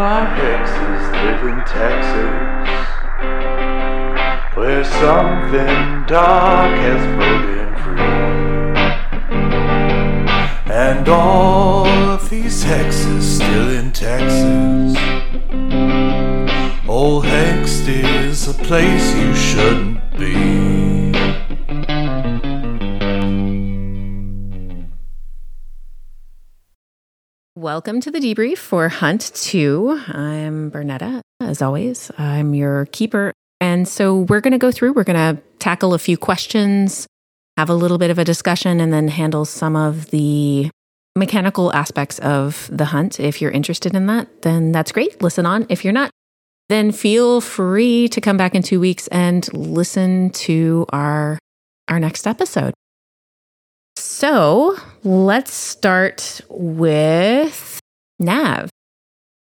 My hexes live in Texas, where something dark has broken free. And all of these hexes still in Texas. Old Hexed is a place you shouldn't Welcome to the debrief for Hunt 2. I'm Bernetta, as always. I'm your keeper. And so we're going to go through, we're going to tackle a few questions, have a little bit of a discussion, and then handle some of the mechanical aspects of the hunt. If you're interested in that, then that's great. Listen on. If you're not, then feel free to come back in two weeks and listen to our our next episode. So let's start with Nav.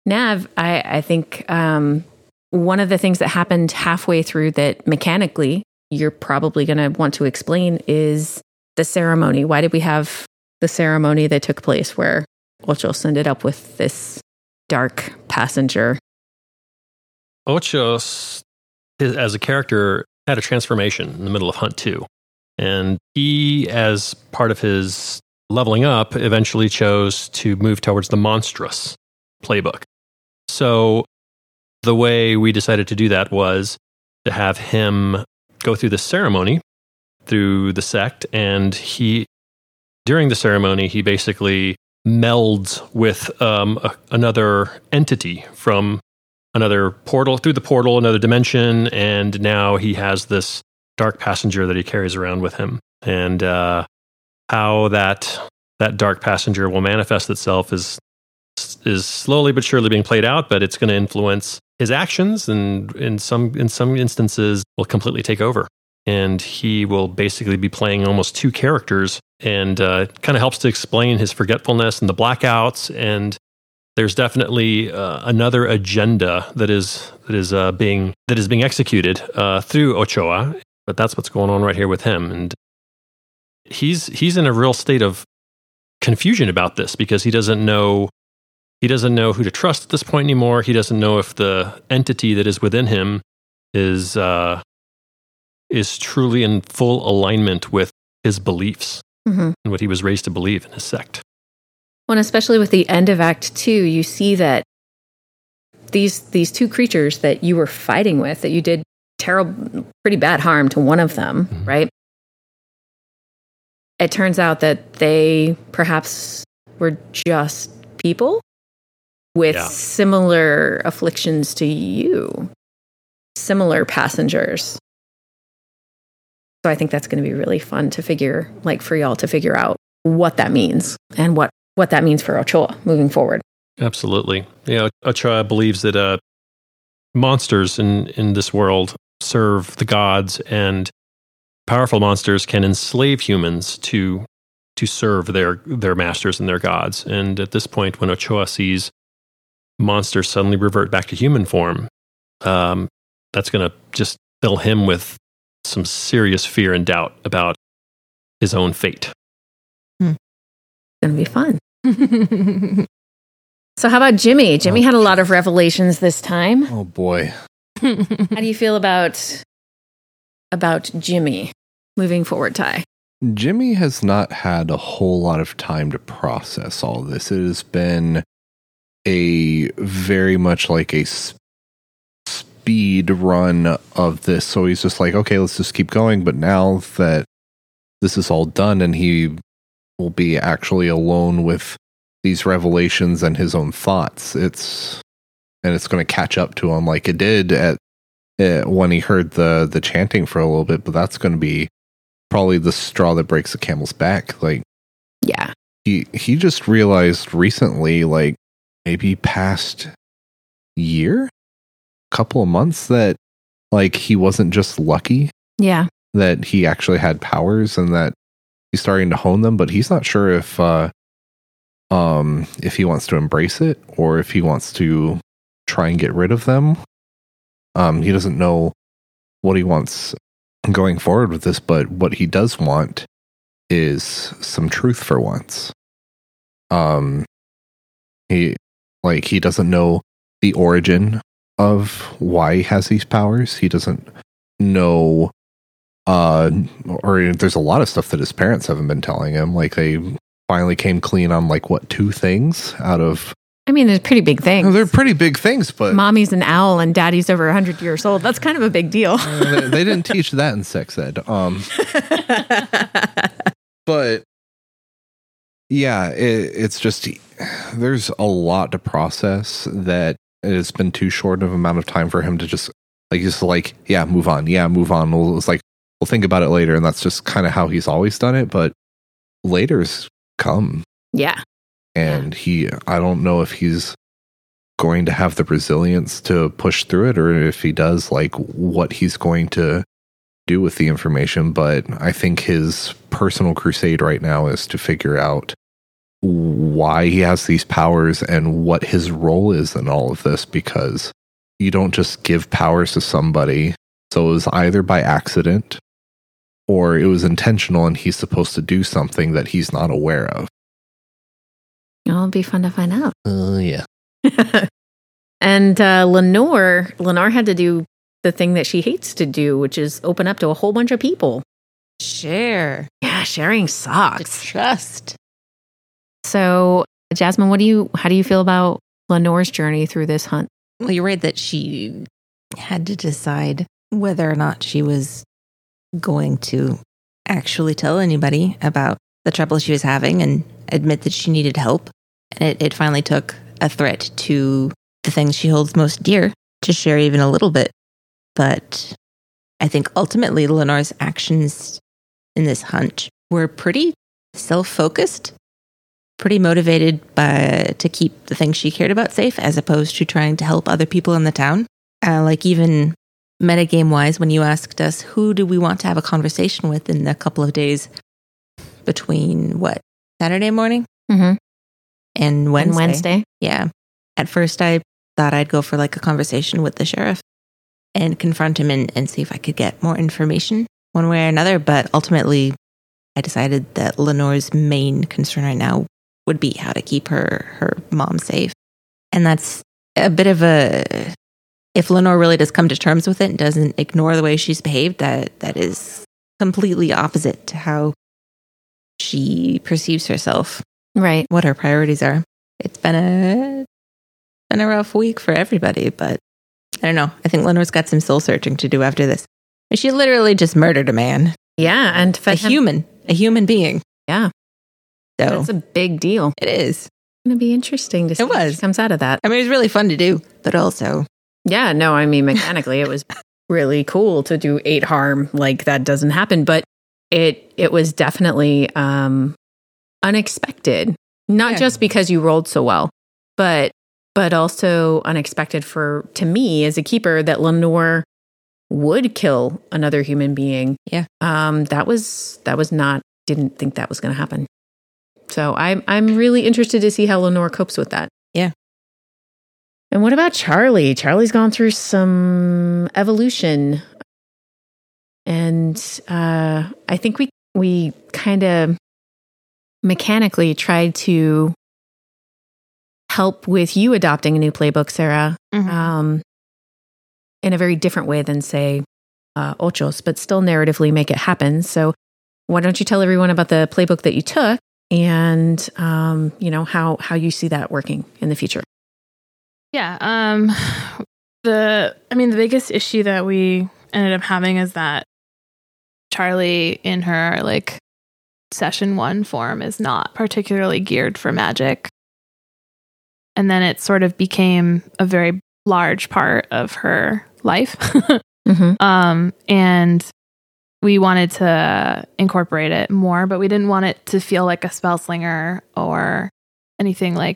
Nav, I, I think um, one of the things that happened halfway through that mechanically you're probably going to want to explain is the ceremony. Why did we have the ceremony that took place where Ochoa ended up with this dark passenger? Ochoa, as a character, had a transformation in the middle of Hunt 2. And he, as part of his leveling up, eventually chose to move towards the monstrous playbook. So the way we decided to do that was to have him go through the ceremony through the sect. And he, during the ceremony, he basically melds with um, a, another entity from another portal, through the portal, another dimension. And now he has this dark passenger that he carries around with him, and uh, how that that dark passenger will manifest itself is is slowly but surely being played out, but it's going to influence his actions, and in some in some instances will completely take over. And he will basically be playing almost two characters, and uh, kind of helps to explain his forgetfulness and the blackouts. And there's definitely uh, another agenda that is that is uh, being that is being executed uh, through Ochoa, but that's what's going on right here with him. And he's he's in a real state of confusion about this because he doesn't know he doesn't know who to trust at this point anymore. He doesn't know if the entity that is within him is uh, is truly in full alignment with his beliefs Mm-hmm. and what he was raised to believe in his sect. Well, and especially with the end of Act Two, you see that these these two creatures that you were fighting with, that you did terrible, pretty bad harm to one of them, Mhm. right? It turns out that they perhaps were just people with Yeah. similar afflictions to you, similar passengers. So I think that's going to be really fun to figure, like for y'all to figure out what that means and what what that means for Ochoa moving forward. Absolutely. Yeah. Ochoa believes that uh, monsters in, in this world serve the gods, and powerful monsters can enslave humans to to serve their their masters and their gods. And at this point, when Ochoa sees monsters suddenly revert back to human form, um, that's going to just fill him with some serious fear and doubt about his own fate. It's going to be fun. so how about Jimmy? Jimmy Oh, had a lot of revelations this time. Oh boy. How do you feel about about Jimmy moving forward, Ty? Jimmy has not had a whole lot of time to process all this. It has been a very much like a s- speed run of this. So he's just like, okay, let's just keep going. But now that this is all done and he will be actually alone with these revelations and his own thoughts, it's and it's going to catch up to him like it did at uh, when he heard the the chanting for a little bit. But that's going to be probably the straw that breaks the camel's back. Like Yeah. he he just realized recently, like maybe past year, couple of months, that like he wasn't just lucky, Yeah. that he actually had powers and that he's starting to hone them, but he's not sure if uh um if he wants to embrace it or if he wants to try and get rid of them. Um he doesn't know what he wants going forward with this, but what he does want is some truth for once. Um, he like he doesn't know the origin of why he has these powers. He doesn't know uh or there's a lot of stuff that his parents haven't been telling him. Like they finally came clean on like what two things out of I mean, they're pretty big things. they're pretty big things, but Mommy's an owl and daddy's over 100 years old. That's kind of a big deal. they, they didn't teach that in sex ed. Um but yeah, it, it's just there's a lot to process that it's been too short of amount of time for him to just like just like yeah, move on, yeah, move on. We'll, it's like we'll think about it later, and that's just kind of how he's always done it. But later's come, yeah. And he I don't know if he's going to have the resilience to push through it, or if he does, like what he's going to do with the information. But I think his personal crusade right now is to figure out why he has these powers and what his role is in all of this because you don't just give powers to somebody. So it was either by accident or it was intentional and he's supposed to do something that he's not aware of. It'll be fun to find out. Uh, yeah. and uh, Lenore, Lenore had to do the thing that she hates to do, which is open up to a whole bunch of people. Share. Yeah, sharing To sucks. trust. So, Jasmine, what do you? How do you feel about Lenore's journey through this hunt? Well, you're right that she had to decide whether or not she was going to actually tell anybody about the trouble she was having and admit that she needed help. It, it finally took a threat to the things she holds most dear to share even a little bit. But I think ultimately Lenore's actions in this hunt were pretty self focused, pretty motivated by to keep the things she cared about safe, as opposed to trying to help other people in the town. Uh, like even metagame wise, when you asked us who do we want to have a conversation with in a couple of days between what Saturday morning Mm-hmm. And Wednesday. And Wednesday. Yeah. At first, I thought I'd go for like a conversation with the sheriff and confront him and, and see if I could get more information one way or another. But ultimately, I decided that Lenore's main concern right now would be how to keep her, her mom safe. And that's a bit of a. If Lenore really does come to terms with it and doesn't ignore the way she's behaved, that that is completely opposite to how she perceives herself Right. what our priorities are. It's been a been a rough week for everybody, but I don't know. I think Lenore's got some soul searching to do after this. She literally just murdered a man, Yeah, and a him- human, a human being. Yeah. So That's a big deal. it is. It's going to be interesting to see what was. comes out of that. I mean, it was really fun to do, but also, Yeah, no, I mean mechanically it was really cool to do eight harm. Like that doesn't happen, but it it was definitely um unexpected. Not Yeah. just because you rolled so well, but but also unexpected for to me as a keeper that Lenore would kill another human being. Yeah. Um that was that was not didn't think that was going to happen. So I'm I'm really interested to see how Lenore copes with that. Yeah. And what about Charlie? Charlie's gone through some evolution. And uh, I think we we kind of mechanically tried to help with you adopting a new playbook, Sarah, um, in a very different way than, say, uh, Ochoa, but still narratively make it happen. So, why don't you tell everyone about the playbook that you took and um, you know how how you see that working in the future? Yeah. Um the I mean the biggest issue that we ended up having is that Charlie in her like session 1 form is not particularly geared for magic. And then it sort of became a very large part of her life. Mm-hmm. um and we wanted to incorporate it more, but we didn't want it to feel like a spell slinger or anything like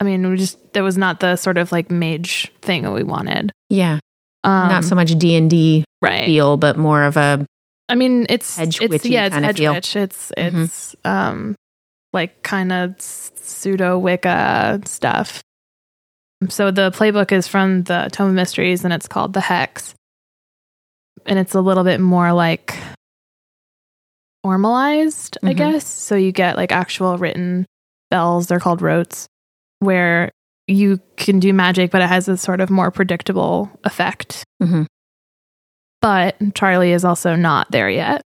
I mean, we just that was not the sort of like mage thing that we wanted. Yeah, Um, not so much D and D feel, but more of a I mean, it's Edge it's yeah, it's kinda edge feel. witch. It's Mhm. it's um like kind of pseudo Wicca stuff. So the playbook is from the Tome of Mysteries, and it's called the Hex. and it's a little bit more like formalized, I Mhm. guess. So you get like actual written spells, they're called rotes, where you can do magic, but it has a sort of more predictable effect. Mhm. But Charlie is also not there yet.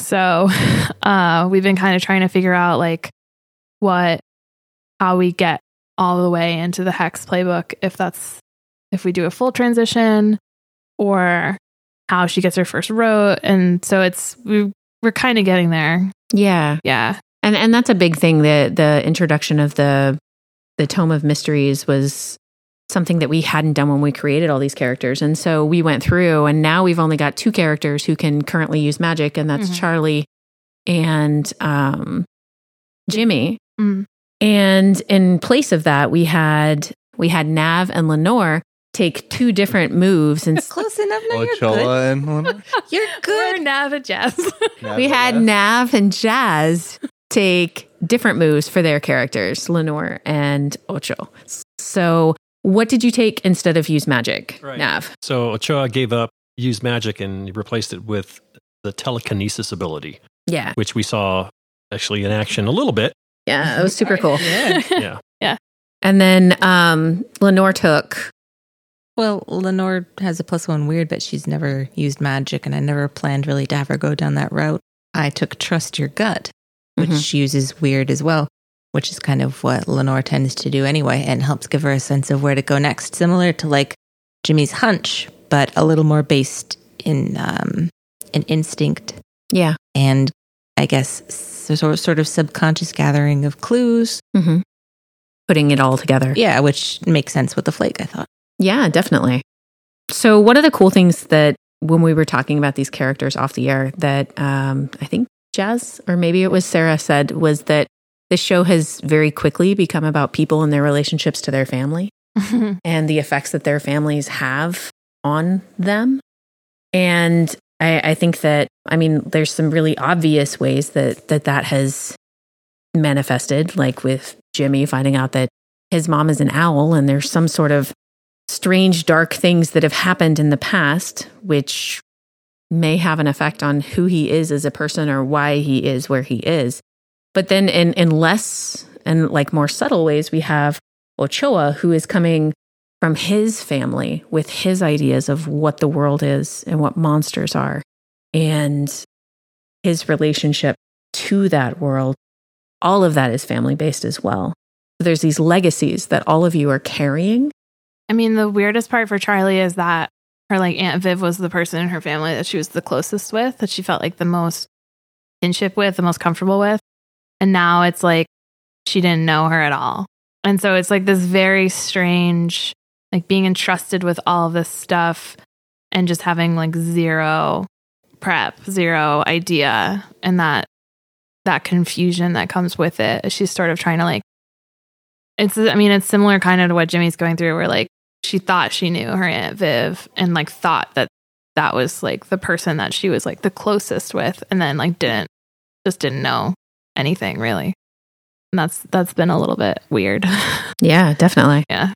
So uh, we've been kind of trying to figure out like what, how we get all the way into the hex playbook, if that's, if we do a full transition or how she gets her first rote. And so it's, we, we're kind of getting there. Yeah. Yeah. And and that's a big thing. that the introduction of the the Tome of Mysteries was something that we hadn't done when we created all these characters. And so we went through and now we've only got two characters who can currently use magic, and that's Mhm. Charlie and um Jimmy. Mm. And in place of that, we had we had Nav and Lenore take two different moves and Close enough. No, you're good. Ochoa and Lenore? You're We're good. Nav and Jazz. we had Nav and Jazz take different moves for their characters, Lenore and Ocho. So, what did you take instead of use magic, Right. Nav? So Ochoa gave up use magic and replaced it with the telekinesis ability, Yeah, which we saw actually in action a little bit. yeah, it was super cool. Yeah. Yeah. And then um, Lenore took. Well, Lenore has a plus one weird, but she's never used magic, and I never planned really to have her go down that route. I took trust your gut, which Mhm. she uses weird as well, which is kind of what Lenore tends to do anyway, and helps give her a sense of where to go next, similar to like Jimmy's hunch, but a little more based in um, an instinct Yeah. and I guess sort sort of subconscious gathering of clues. mm-hmm. Putting it all together. Yeah, which makes sense with the flake. I thought. Yeah, definitely. So, one of the cool things that when we were talking about these characters off the air, that um, I think Jazz or maybe it was Sarah said was that this show has very quickly become about people and their relationships to their family and the effects that their families have on them. And I, I think that I mean, there's some really obvious ways that that that has manifested, like with Jimmy finding out that his mom is an owl, and there's some sort of strange, dark things that have happened in the past, which may have an effect on who he is as a person or why he is where he is. But then, in, in less and like more subtle ways, we have Ochoa, who is coming from his family with his ideas of what the world is and what monsters are, and his relationship to that world. All of that is family based as well. So there's these legacies that all of you are carrying I mean, the weirdest part for Charlie is that her like Aunt Viv was the person in her family that she was the closest with, that she felt like the most kinship with, the most comfortable with. And now it's like she didn't know her at all. And so it's like this very strange, like being entrusted with all this stuff and just having like zero prep, zero idea, and that that confusion that comes with it. She's sort of trying to like it's I mean, it's similar kind of to what Jimmy's going through where like she thought she knew her Aunt Viv and like thought that that was like the person that she was like the closest with and then like didn't just didn't know anything really. And that's that's been a little bit weird. Yeah, definitely. yeah.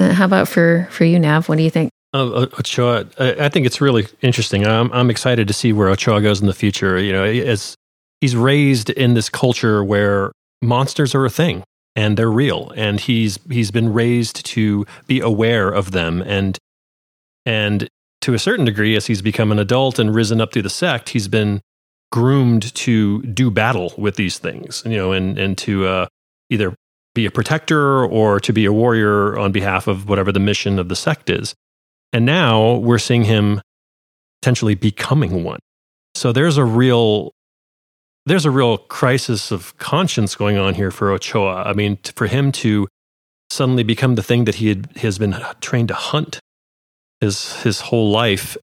Uh, How about for for you, Nav? What do you think? Uh, Ochoa, I I think it's really interesting. I'm, I'm excited to see where Ochoa goes in the future. You know, as he's raised in this culture where monsters are a thing and they're real, and he's he's been raised to be aware of them, and and to a certain degree, as he's become an adult and risen up through the sect, he's been groomed to do battle with these things. You know, and and to uh, either be a protector or to be a warrior on behalf of whatever the mission of the sect is. And now we're seeing him potentially becoming one. So there's a real there's a real crisis of conscience going on here for Ochoa. I mean, for him to suddenly become the thing that he had, has been trained to hunt his his whole life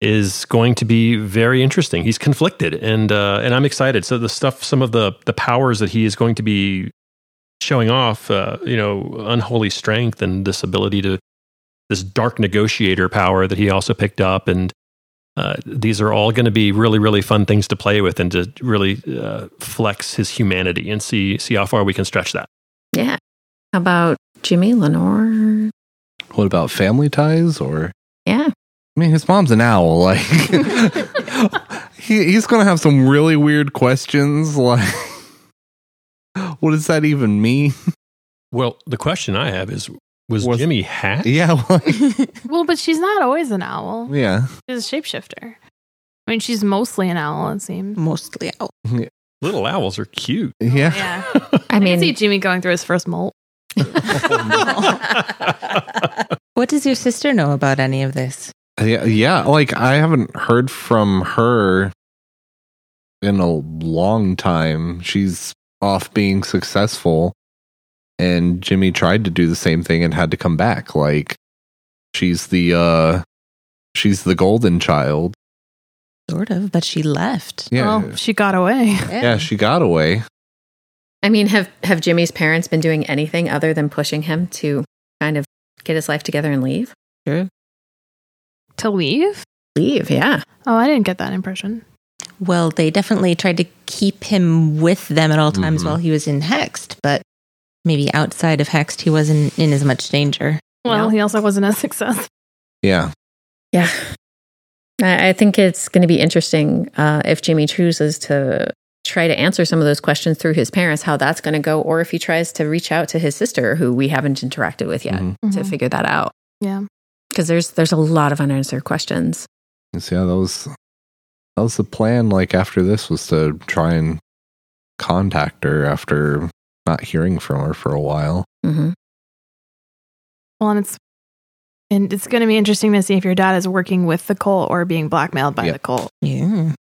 is going to be very interesting. He's conflicted, and uh, and I'm excited. So the stuff, some of the the powers that he is going to be showing off, uh, you know, unholy strength and this ability to this dark negotiator power that he also picked up, and uh, these are all going to be really really fun things to play with and to really uh, flex his humanity and see see how far we can stretch that. Yeah. How about Jimmy, Lenore? What about family ties or Yeah. I mean, his mom's an owl. Like, he, he's going to have some really weird questions. Like, what does that even mean? Well, the question I have is was, Was- Jimmy hatched? Yeah, like, Well, but she's not always an owl. yeah. She's a shapeshifter. I mean, she's mostly an owl, it seems. Mostly out. Little owls are cute. Yeah. Yeah. I I mean, see Jimmy going through his first molt. What does your sister know about any of this? Yeah, yeah. Like I haven't heard from her in a long time. She's off being successful, and Jimmy tried to do the same thing and had to come back. Like she's the uh she's the golden child. Sort of, but she left. Yeah, Well, she got away. yeah. She got away. I mean, have have Jimmy's parents been doing anything other than pushing him to kind of get his life together and leave? Sure. To leave? Leave, yeah. Oh, I didn't get that impression. Well, they definitely tried to keep him with them at all times Mhm. while he was in Hexed, but maybe outside of Hexed, he wasn't in as much danger. Well, Yeah. he also wasn't a success. Yeah, Yeah. I I think it's going to be interesting uh, if Jimmy chooses to try to answer some of those questions through his parents, how that's going to go, or if he tries to reach out to his sister, who we haven't interacted with yet, Mhm. to Mhm. figure that out. Yeah. Because there's there's a lot of unanswered questions. So, yeah. That was that was the plan. Like after this was to try and contact her after not hearing from her for a while. hmm Well, and it's and it's going to be interesting to see if your dad is working with the cult or being blackmailed by Yeah. the cult. Yeah.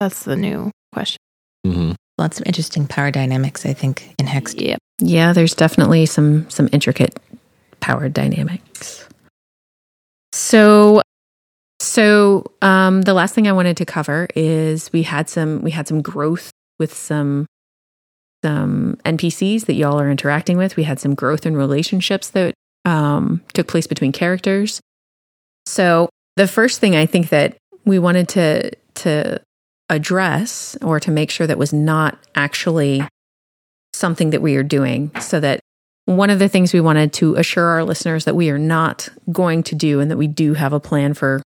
That's the new question. Mm-hmm. Lots of interesting power dynamics, I think, in Hexed. Yep. Yeah, there's definitely some some intricate power dynamics. So so um the last thing I wanted to cover is we had some we had some growth with some some NPCs that y'all are interacting with. We had some growth in relationships that um took place between characters. So the first thing I think that we wanted to to address or to make sure that was not actually something that we are doing so that one of the things we wanted to assure our listeners that we are not going to do and that we do have a plan for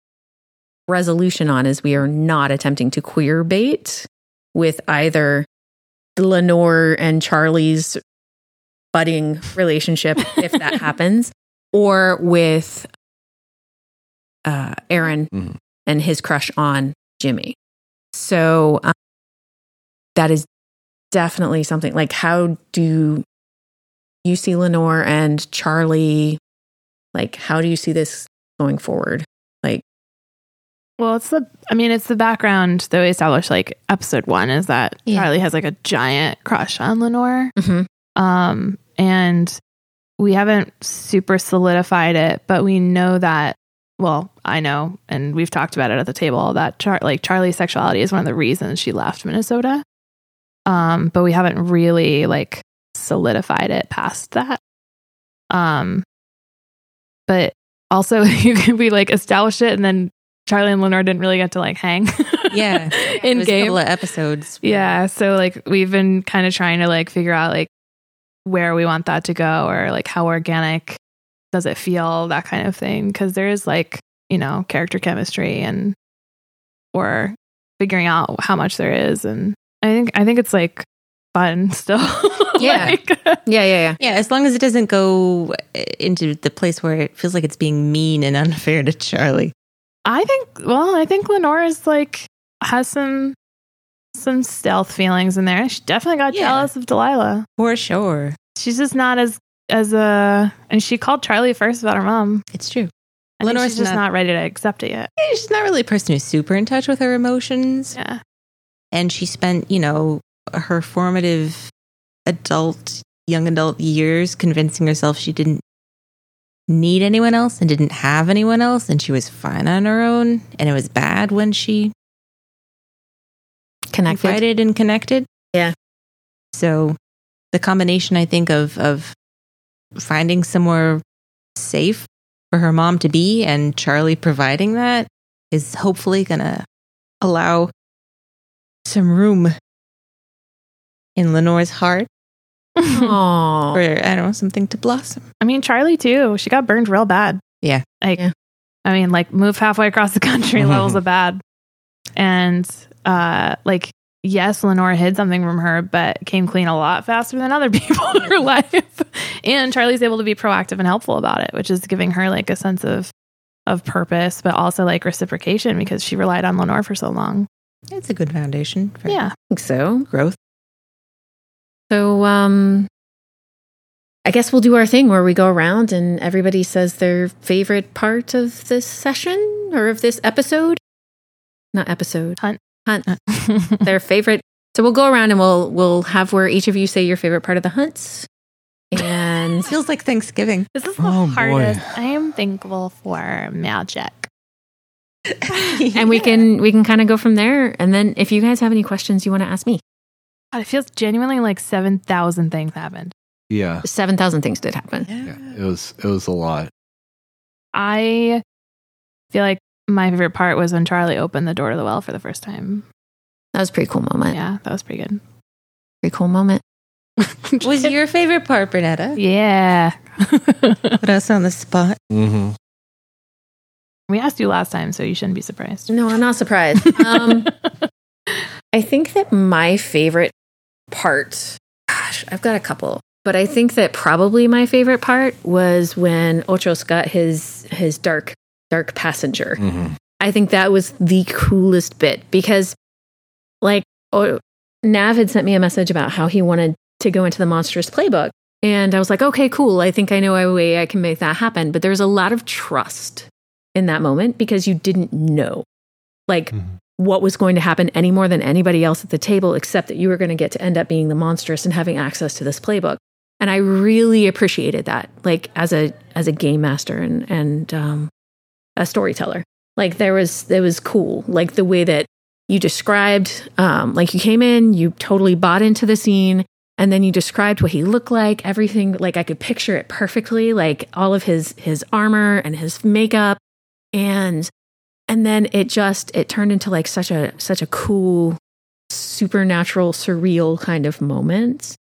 resolution on is we are not attempting to queer bait with either Lenore and Charlie's budding relationship if that happens or with uh Aaron Mhm. and his crush on Jimmy. So um, that is definitely something like how do you see Lenore and Charlie like how do you see this going forward? Like Well, it's the I mean, it's the background that we established like episode 1 is that Yeah. Charlie has like a giant crush on Lenore. mhm, Um and we haven't super solidified it, but we know that well, I know and we've talked about it at the table that Char- like Charlie's sexuality is one of the reasons she left Minnesota. Um but we haven't really like solidified it past that. Um but also you could be like established it and then Charlie and Lenore didn't really get to like hang. Yeah. In game. couple of episodes. Yeah, so like we've been kind of trying to like figure out like where we want that to go or like how organic does it feel that kind of thing because there is like, you know, character chemistry and or figuring out how much there is and I think I think it's like fun still. Yeah. Like, yeah, yeah, yeah. Yeah, as long as it doesn't go uh, into the place where it feels like it's being mean and unfair to Charlie. I think well, I think Lenore is like has some some stealth feelings in there. She definitely got Yeah. jealous of Delilah. For sure. she's just not as as a and she called Charlie first about her mom. It's true. I think Lenore's she's just not- not, ready to accept it yet. Yeah, She's not really a person who's super in touch with her emotions. Yeah. And she spent, you know, her formative adult, young adult years convincing herself she didn't need anyone else and didn't have anyone else and she was fine on her own. And it was bad when she Connected. confided and connected. Yeah. So the combination, I think, of of finding somewhere safe for her mom to be and Charlie providing that is hopefully gonna allow some room in Lenore's heart Aw. for I don't know something to blossom. I mean Charlie too. She got burned real bad. Yeah. Like Yeah. I mean, like move halfway across the country levels of bad. And uh like yes, Lenore hid something from her, but came clean a lot faster than other people in her life. And Charlie's able to be proactive and helpful about it, which is giving her like a sense of of purpose, but also like reciprocation because she relied on Lenore for so long. It's a good foundation for Yeah. I think so. growth. So, um, I guess we'll do our thing where we go around and everybody says their favorite part of this session or of this episode. Not episode. Hunt. Hunt. their favorite. So we'll go around and we'll we'll have where each of you say your favorite part of the hunts. And Feels like Thanksgiving. This is the Oh, boy. hardest. I am thankful for magic. and we can we can kind of go from there. And then if you guys have any questions you want to ask me, God, it feels genuinely like 7,000 things happened. Yeah. seven thousand things did happen. Yeah. It was it was a lot. I feel like my favorite part was when Charlie opened the door to the well for the first time. That was a pretty cool moment. Yeah, that was pretty good. Pretty cool moment. Was your favorite part, Bernetta? Yeah. Put us on the spot. Mm-hmm. we asked you last time, so you shouldn't be surprised. No, I'm not surprised. Um, I think that my favorite part, gosh, I've got a couple, but I think that probably my favorite part was when Ochoa got his his dark dark passenger. Mm-hmm. I think that was the coolest bit because, like, oh, Nav had sent me a message about how he wanted to go into the monstrous playbook. And I was like, okay, cool. I think I know a way I can make that happen. But there was a lot of trust in that moment because you didn't know, like, Mhm. What was going to happen any more than anybody else at the table, except that you were going to get to end up being the monstrous and having access to this playbook. And I really appreciated that, like, as a as a game master and and um, a storyteller. Like there was it was cool. Like the way that you described um like you came in, you totally bought into the scene and then you described what he looked like, everything like I could picture it perfectly, like all of his his armor and his makeup and and then it just it turned into like such a such a cool supernatural surreal kind of moment.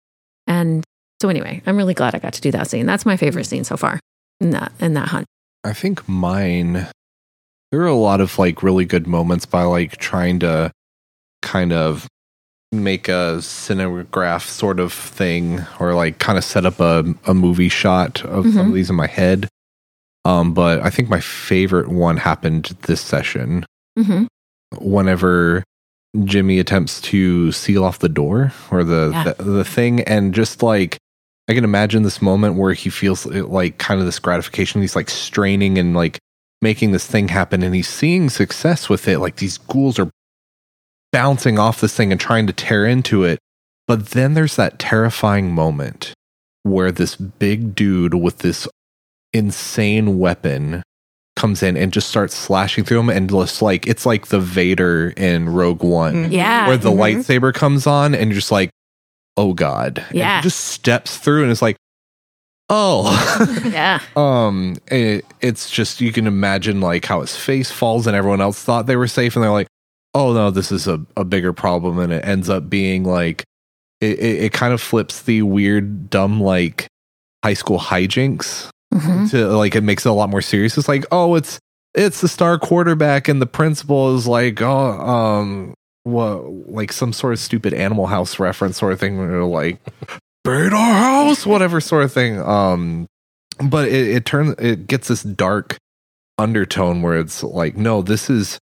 And so anyway, I'm really glad I got to do that scene. That's my favorite scene so far in that in that hunt. I think mine there are a lot of like really good moments by like trying to kind of make a cinematograph sort of thing or like kind of set up a, a movie shot of some Mhm. of these in my head. Um, but I think my favorite one happened this session Mm-hmm. whenever Jimmy attempts to seal off the door or the, Yeah. the the thing. And just like I can imagine this moment where he feels like kind of this gratification. He's like straining and like making this thing happen. And he's seeing success with it. Like these ghouls are bouncing off this thing and trying to tear into it. But then there's that terrifying moment where this big dude with this insane weapon comes in and just starts slashing through him and just like it's like the Vader in Rogue One Mhm. Yeah. where the Mhm. lightsaber comes on and you're just like, oh god. And Yeah. he just steps through and it's like, oh. Yeah. um it, it's just you can imagine like how his face falls and everyone else thought they were safe and they're like, oh no, this is a, a bigger problem and it ends up being like it, it, it kind of flips the weird, dumb like high school hijinks Mhm. to like it makes it a lot more serious. It's like, oh, it's it's the star quarterback, and the principal is like, oh, um, what, like some sort of stupid Animal House reference sort of thing. Where like, buried our house, whatever sort of thing. Um, but it, it turns, it gets this dark undertone where it's like, no, this is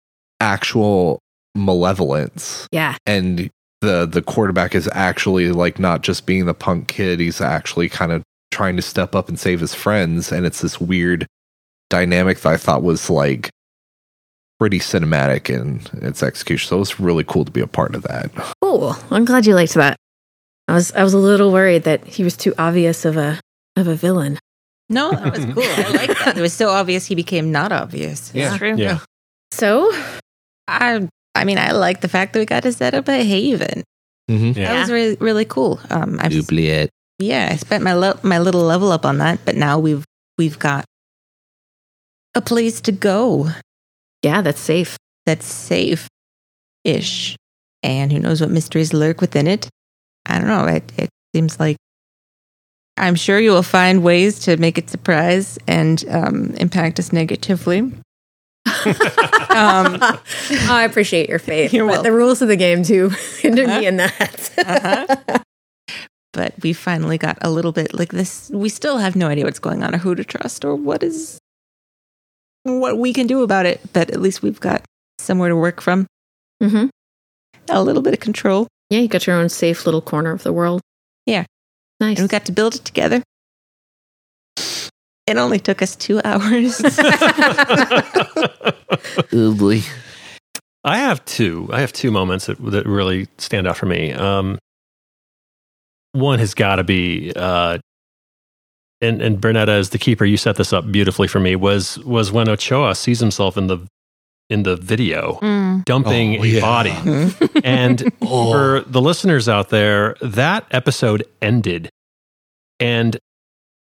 actual malevolence, Yeah. and the the quarterback is actually like not just being the punk kid; he's actually kind of trying to step up and save his friends and it's this weird dynamic that I thought was like pretty cinematic in its execution. So it was really cool to be a part of that. Cool. I'm glad you liked that. I was I was a little worried that he was too obvious of a of a villain. No, that was cool. I like that. It was so obvious he became not obvious. Yeah. It's true. Yeah. So I I mean, I like the fact that we got to set up a haven. Mm-hmm. Yeah. That was really really cool. Um, I've Duplicate. Yeah, I spent my le- my little level up on that, but now we've we've got a place to go yeah, that's safe. that's safe ish, and who knows what mysteries lurk within it. I don't know. It it seems like I'm sure you will find ways to make it surprise and um, impact us negatively. Um, Oh, I appreciate your faith. You're but the rules of the game do hinder me in that. Uh-huh. But we finally got a little bit like this. We still have no idea what's going on or who to trust or what is what we can do about it. But at least we've got somewhere to work from, Mm-hmm. a little bit of control, Yeah, you got your own safe little corner of the world. Yeah. Nice. and we got to build it together. It only took us two hours. Oh boy. I have two. I have two moments that, that really stand out for me. Um, one has got to be, uh, and and Bernetta as the keeper, you set this up beautifully for me. Was was when Ochoa sees himself in the in the video Mm. dumping Oh, a yeah. body, and Oh. for the listeners out there, that episode ended, and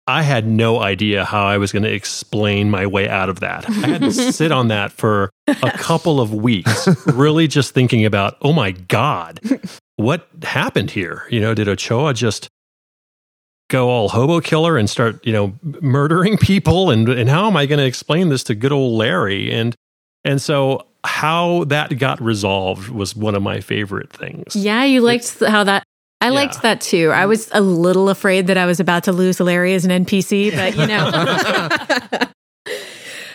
I had no idea how I was going to explain my way out of that. I had to sit on that for a couple of weeks, really just thinking about, oh my God, what happened here? You know, did Ochoa just go all hobo killer and start, you know, murdering people? And, and how am I going to explain this to good old Larry? And, and so how that got resolved was one of my favorite things. yeah, you liked how that. I liked that too. I was a little afraid that I was about to lose Larry as an NPC, but you know.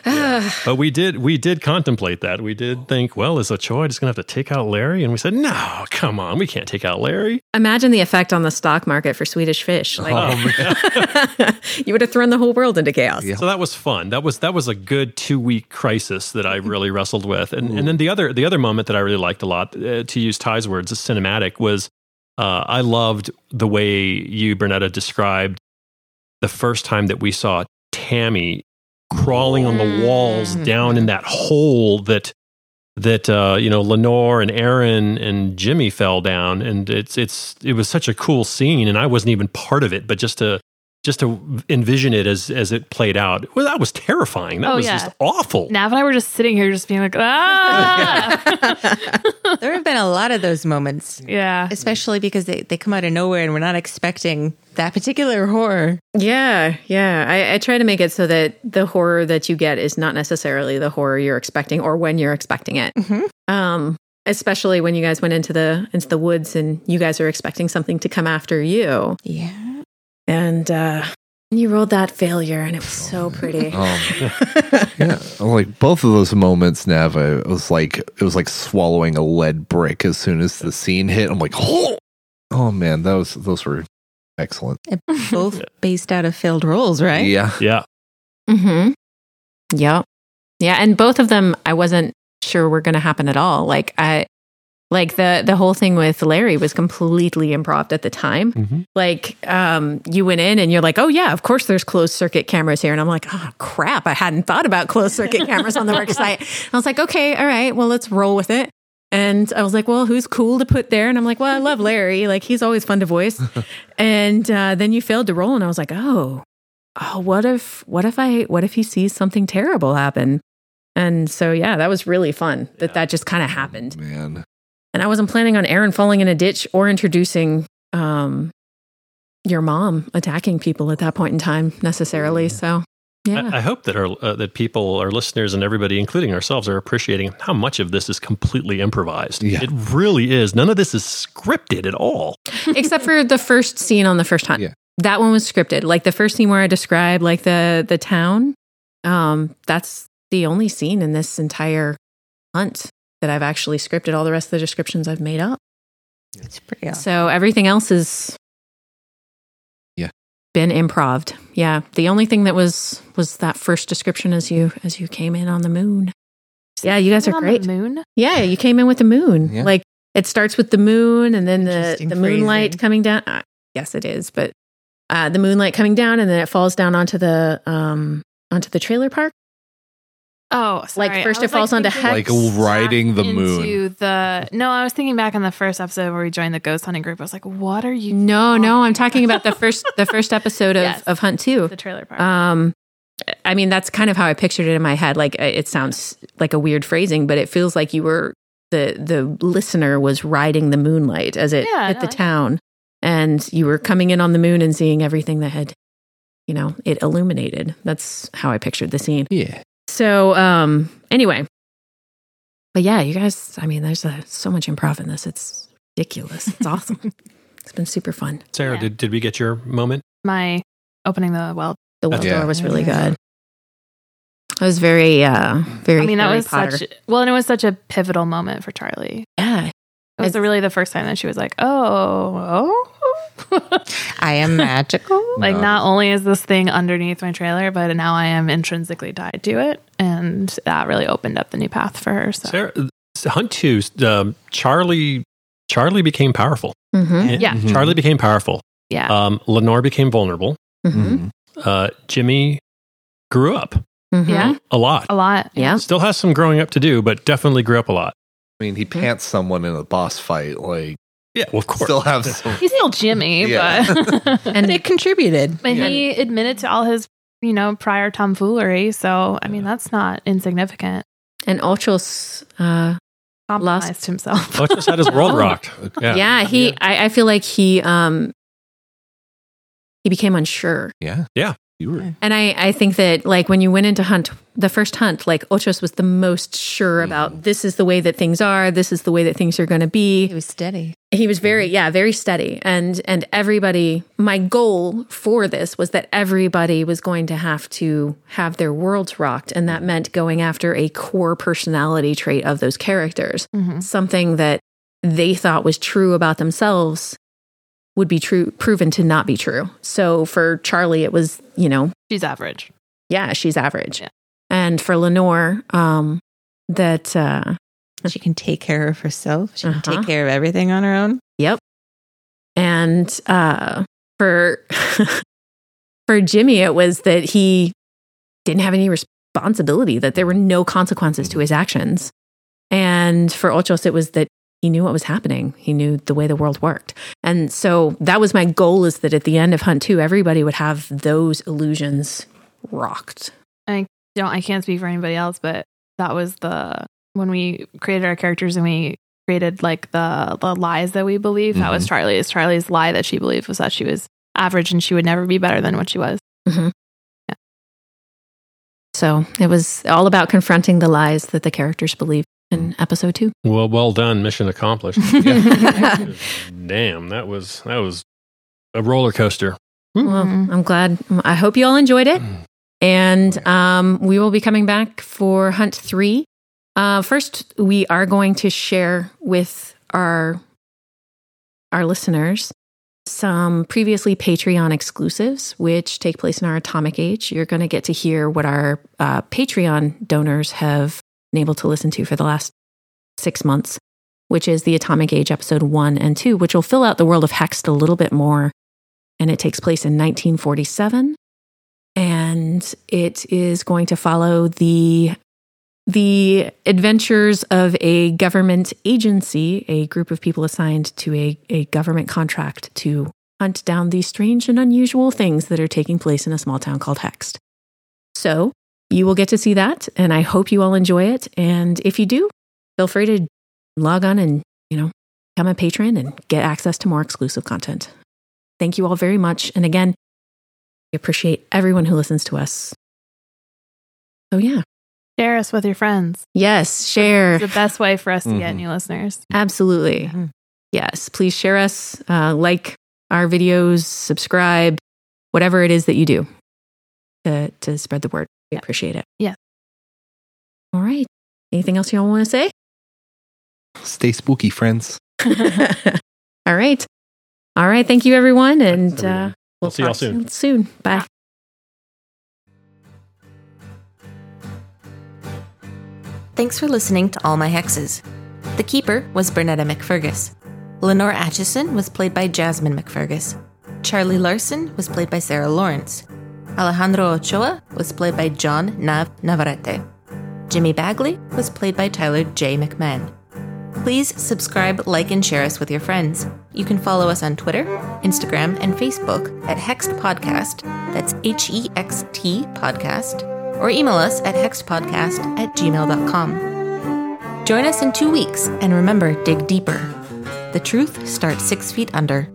Ah, But we did we did contemplate that. We did think, well, is Ochoa just gonna have to take out Larry? And we said, no, come on, we can't take out Larry. Imagine the effect on the stock market for Swedish fish. Like, Oh, you would have thrown the whole world into chaos. Yeah. So that was fun. That was that was a good two week crisis that I really wrestled with. And and then the other the other moment that I really liked a lot, uh, to use Ty's words, cinematic was uh, I loved the way you Bernetta described the first time that we saw Tammy crawling on the walls Mm. down in that hole that that uh, you know Lenore and Aaron and Jimmy fell down, and it's it's it was such a cool scene, and I wasn't even part of it, but just to just to envision it as as it played out, well, that was terrifying. That Oh, was yeah. just awful. Nav and I were just sitting here, just being like, ah, there have been a lot of those moments, yeah. especially because they, they come out of nowhere and we're not expecting that particular horror. Yeah, yeah. I, I try to make it so that the horror that you get is not necessarily the horror you're expecting or when you're expecting it. Mhm. Um, especially when you guys went into the into the woods and you guys are expecting something to come after you, Yeah. and uh, you rolled that failure, and it was so pretty. Um, yeah, like both of those moments, Nav, it was like it was like swallowing a lead brick as soon as the scene hit. I'm like, oh, oh man, those those were excellent. And both based out of failed rolls, right? Yeah, yeah, Mm-hmm. Yep. Yeah, and both of them I wasn't sure were going to happen at all. Like I like the the whole thing with Larry was completely improv at the time. Mhm. Like um you went in and you're like, "Oh yeah, of course there's closed circuit cameras here." And I'm like, "Oh crap, I hadn't thought about closed circuit cameras on the work site." I was like, "Okay, all right, well, let's roll with it." And I was like, well, who's cool to put there? And I'm like, well, I love Larry. Like, he's always fun to voice. and uh, then you failed to roll. And I was like, oh, oh, what if, what if I, what if he sees something terrible happen? And so, yeah, that was really fun that Yeah. that just kind of happened. man. And I wasn't planning on Aaron falling in a ditch or introducing um, your mom attacking people at that point in time necessarily. So, yeah. I, I hope that our uh, that people, our listeners, and everybody, including ourselves, are appreciating how much of this is completely improvised. Yeah. It really is. None of this is scripted at all. except for the first scene on the first hunt. Yeah. That one was scripted. Like the first scene where I described like the the town. Um, that's the only scene in this entire hunt that I've actually scripted. All the rest of the descriptions I've made up. It's pretty awesome. So everything else is Yeah. been improved. Yeah. The only thing that was was that first description as you as you came in on the moon. Yeah, you guys are On the great. moon. Yeah, you came in with the moon. Yeah. Like it starts with the moon and then the, the moonlight phrasing. coming down. Uh, yes, it is, but uh, the moonlight coming down and then it falls down onto the um onto the trailer park. Oh, sorry. Like, first I it was, falls onto thinking Hex. Like riding the back moon. The no, I was thinking back on the first episode where we joined the ghost hunting group. I was like, "What are you?" No, no, I'm talking about the first the first episode of, Yes. of Hunt Two. the trailer part. Um, I mean, that's kind of how I pictured it in my head. Like, it sounds like a weird phrasing, but it feels like you were the the listener was riding the moonlight as it Yeah, hit no, the I- town, and you were coming in on the moon and seeing everything that had, you know, it illuminated. That's how I pictured the scene. Yeah, So, um, anyway, but yeah, you guys, I mean, there's a, so much improv in this. It's ridiculous. It's awesome. it's been super fun. Sarah, Yeah. did, did we get your moment? My opening the well. The well Yeah. door was really good. It was very, uh, very. I mean, that Harry was Potter. such well, and it was such a pivotal moment for Charlie. yeah. It was It's- really the first time that she was like, "Oh, oh." I am magical. like No. not only is this thing underneath my trailer, but now I am intrinsically tied to it, and that really opened up the new path for her. So Sarah, uh, Hunt 2, um, Charlie, Charlie became powerful. Mhm. Yeah. Mhm. Charlie became powerful. yeah, Um, Lenore became vulnerable. Mhm. Uh, Jimmy grew up Mhm. yeah, a lot. a lot. Yeah. Still has some growing up to do, but definitely grew up a lot. I mean, he pants someone in a boss fight. Like, Yeah, well, of course. still have some. He's still Jimmy, Yeah. but And And it contributed. but he admitted to all his you know prior tomfoolery. So I mean, that's not insignificant. and Ochoa, uh, Compromised himself. Well, just had his world rocked. yeah, Yeah. he, I, I feel like he, um, he became unsure. Yeah. Yeah. You were. And I, I think that like when you went into hunt, the first hunt, like Ochoa was the most sure about this is the way that things are, this is the way that things are going to be. He was steady. He was very, yeah, very steady. And and everybody, my goal for this was that everybody was going to have to have their worlds rocked, and that meant going after a core personality trait of those characters, Mhm. something that they thought was true about themselves would be true proven to not be true. So for Charlie, it was, you know, She's average. yeah, she's average. Yeah. And for Lenore, um, that uh, She can take care of herself. She can Uh-huh. take care of everything on her own. Yep. And uh, for for Jimmy, it was that he didn't have any responsibility, that there were no consequences to his actions. And for Ochoa, it was that he knew what was happening. He knew the way the world worked. And so that was my goal is that at the end of Hunt 2, everybody would have those illusions rocked. I don't I can't speak for anybody else, but that was the when we created our characters and we created like the the lies that we believe. That was Mhm. Charlie's. Charlie's lie that she believed was that she was average and she would never be better than what she was. So it was all about confronting the lies that the characters believed in episode two. Well, well done. Mission accomplished. Damn, that was that was a roller coaster. Well, Mhm. I'm glad. I hope you all enjoyed it. And um, we will be coming back for Hunt 3. Uh, first, we are going to share with our our listeners some previously Patreon exclusives, which take place in our atomic age. You're going to get to hear what our uh, Patreon donors have been able to listen to for the last six months, which is the Atomic Age episode one and two, which will fill out the world of Hext a little bit more. And it takes place in 1947 and it is going to follow the the adventures of a government agency, a group of people assigned to a, a government contract to hunt down these strange and unusual things that are taking place in a small town called Hext. So you will get to see that, and I hope you all enjoy it. And if you do, feel free to log on and, you know, become a patron and get access to more exclusive content. Thank you all very much. And again, we appreciate everyone who listens to us. So, yeah. Share us with your friends. Yes, share. It's the best way for us to get Mhm. new listeners. Absolutely. Mhm. Yes. Please share us, uh, like our videos, subscribe, whatever it is that you do to, to spread the word. We Yeah. appreciate it. Yeah. All right. Anything else you all want to say? Stay spooky, friends. all right. All right. Thank you, everyone. And everyone. Uh, we'll We'll see y'all soon. Soon. Bye. Thanks for listening to All My Hexes. The Keeper was Bernetta McFergus. Lenore Atchison was played by Jasmine McFergus. Charlie Larson was played by Sarah Lawrence. Alejandro Ochoa was played by John Nav Navarrete. Jimmy Bagley was played by Tyler J. McMahon. Please subscribe, like, and share us with your friends. You can follow us on Twitter, Instagram, and Facebook at Hext Podcast. That's H E X T Podcast. Or email us at hextpodcast at gmail.com. Join us in two weeks and remember dig deeper. The truth starts six feet under.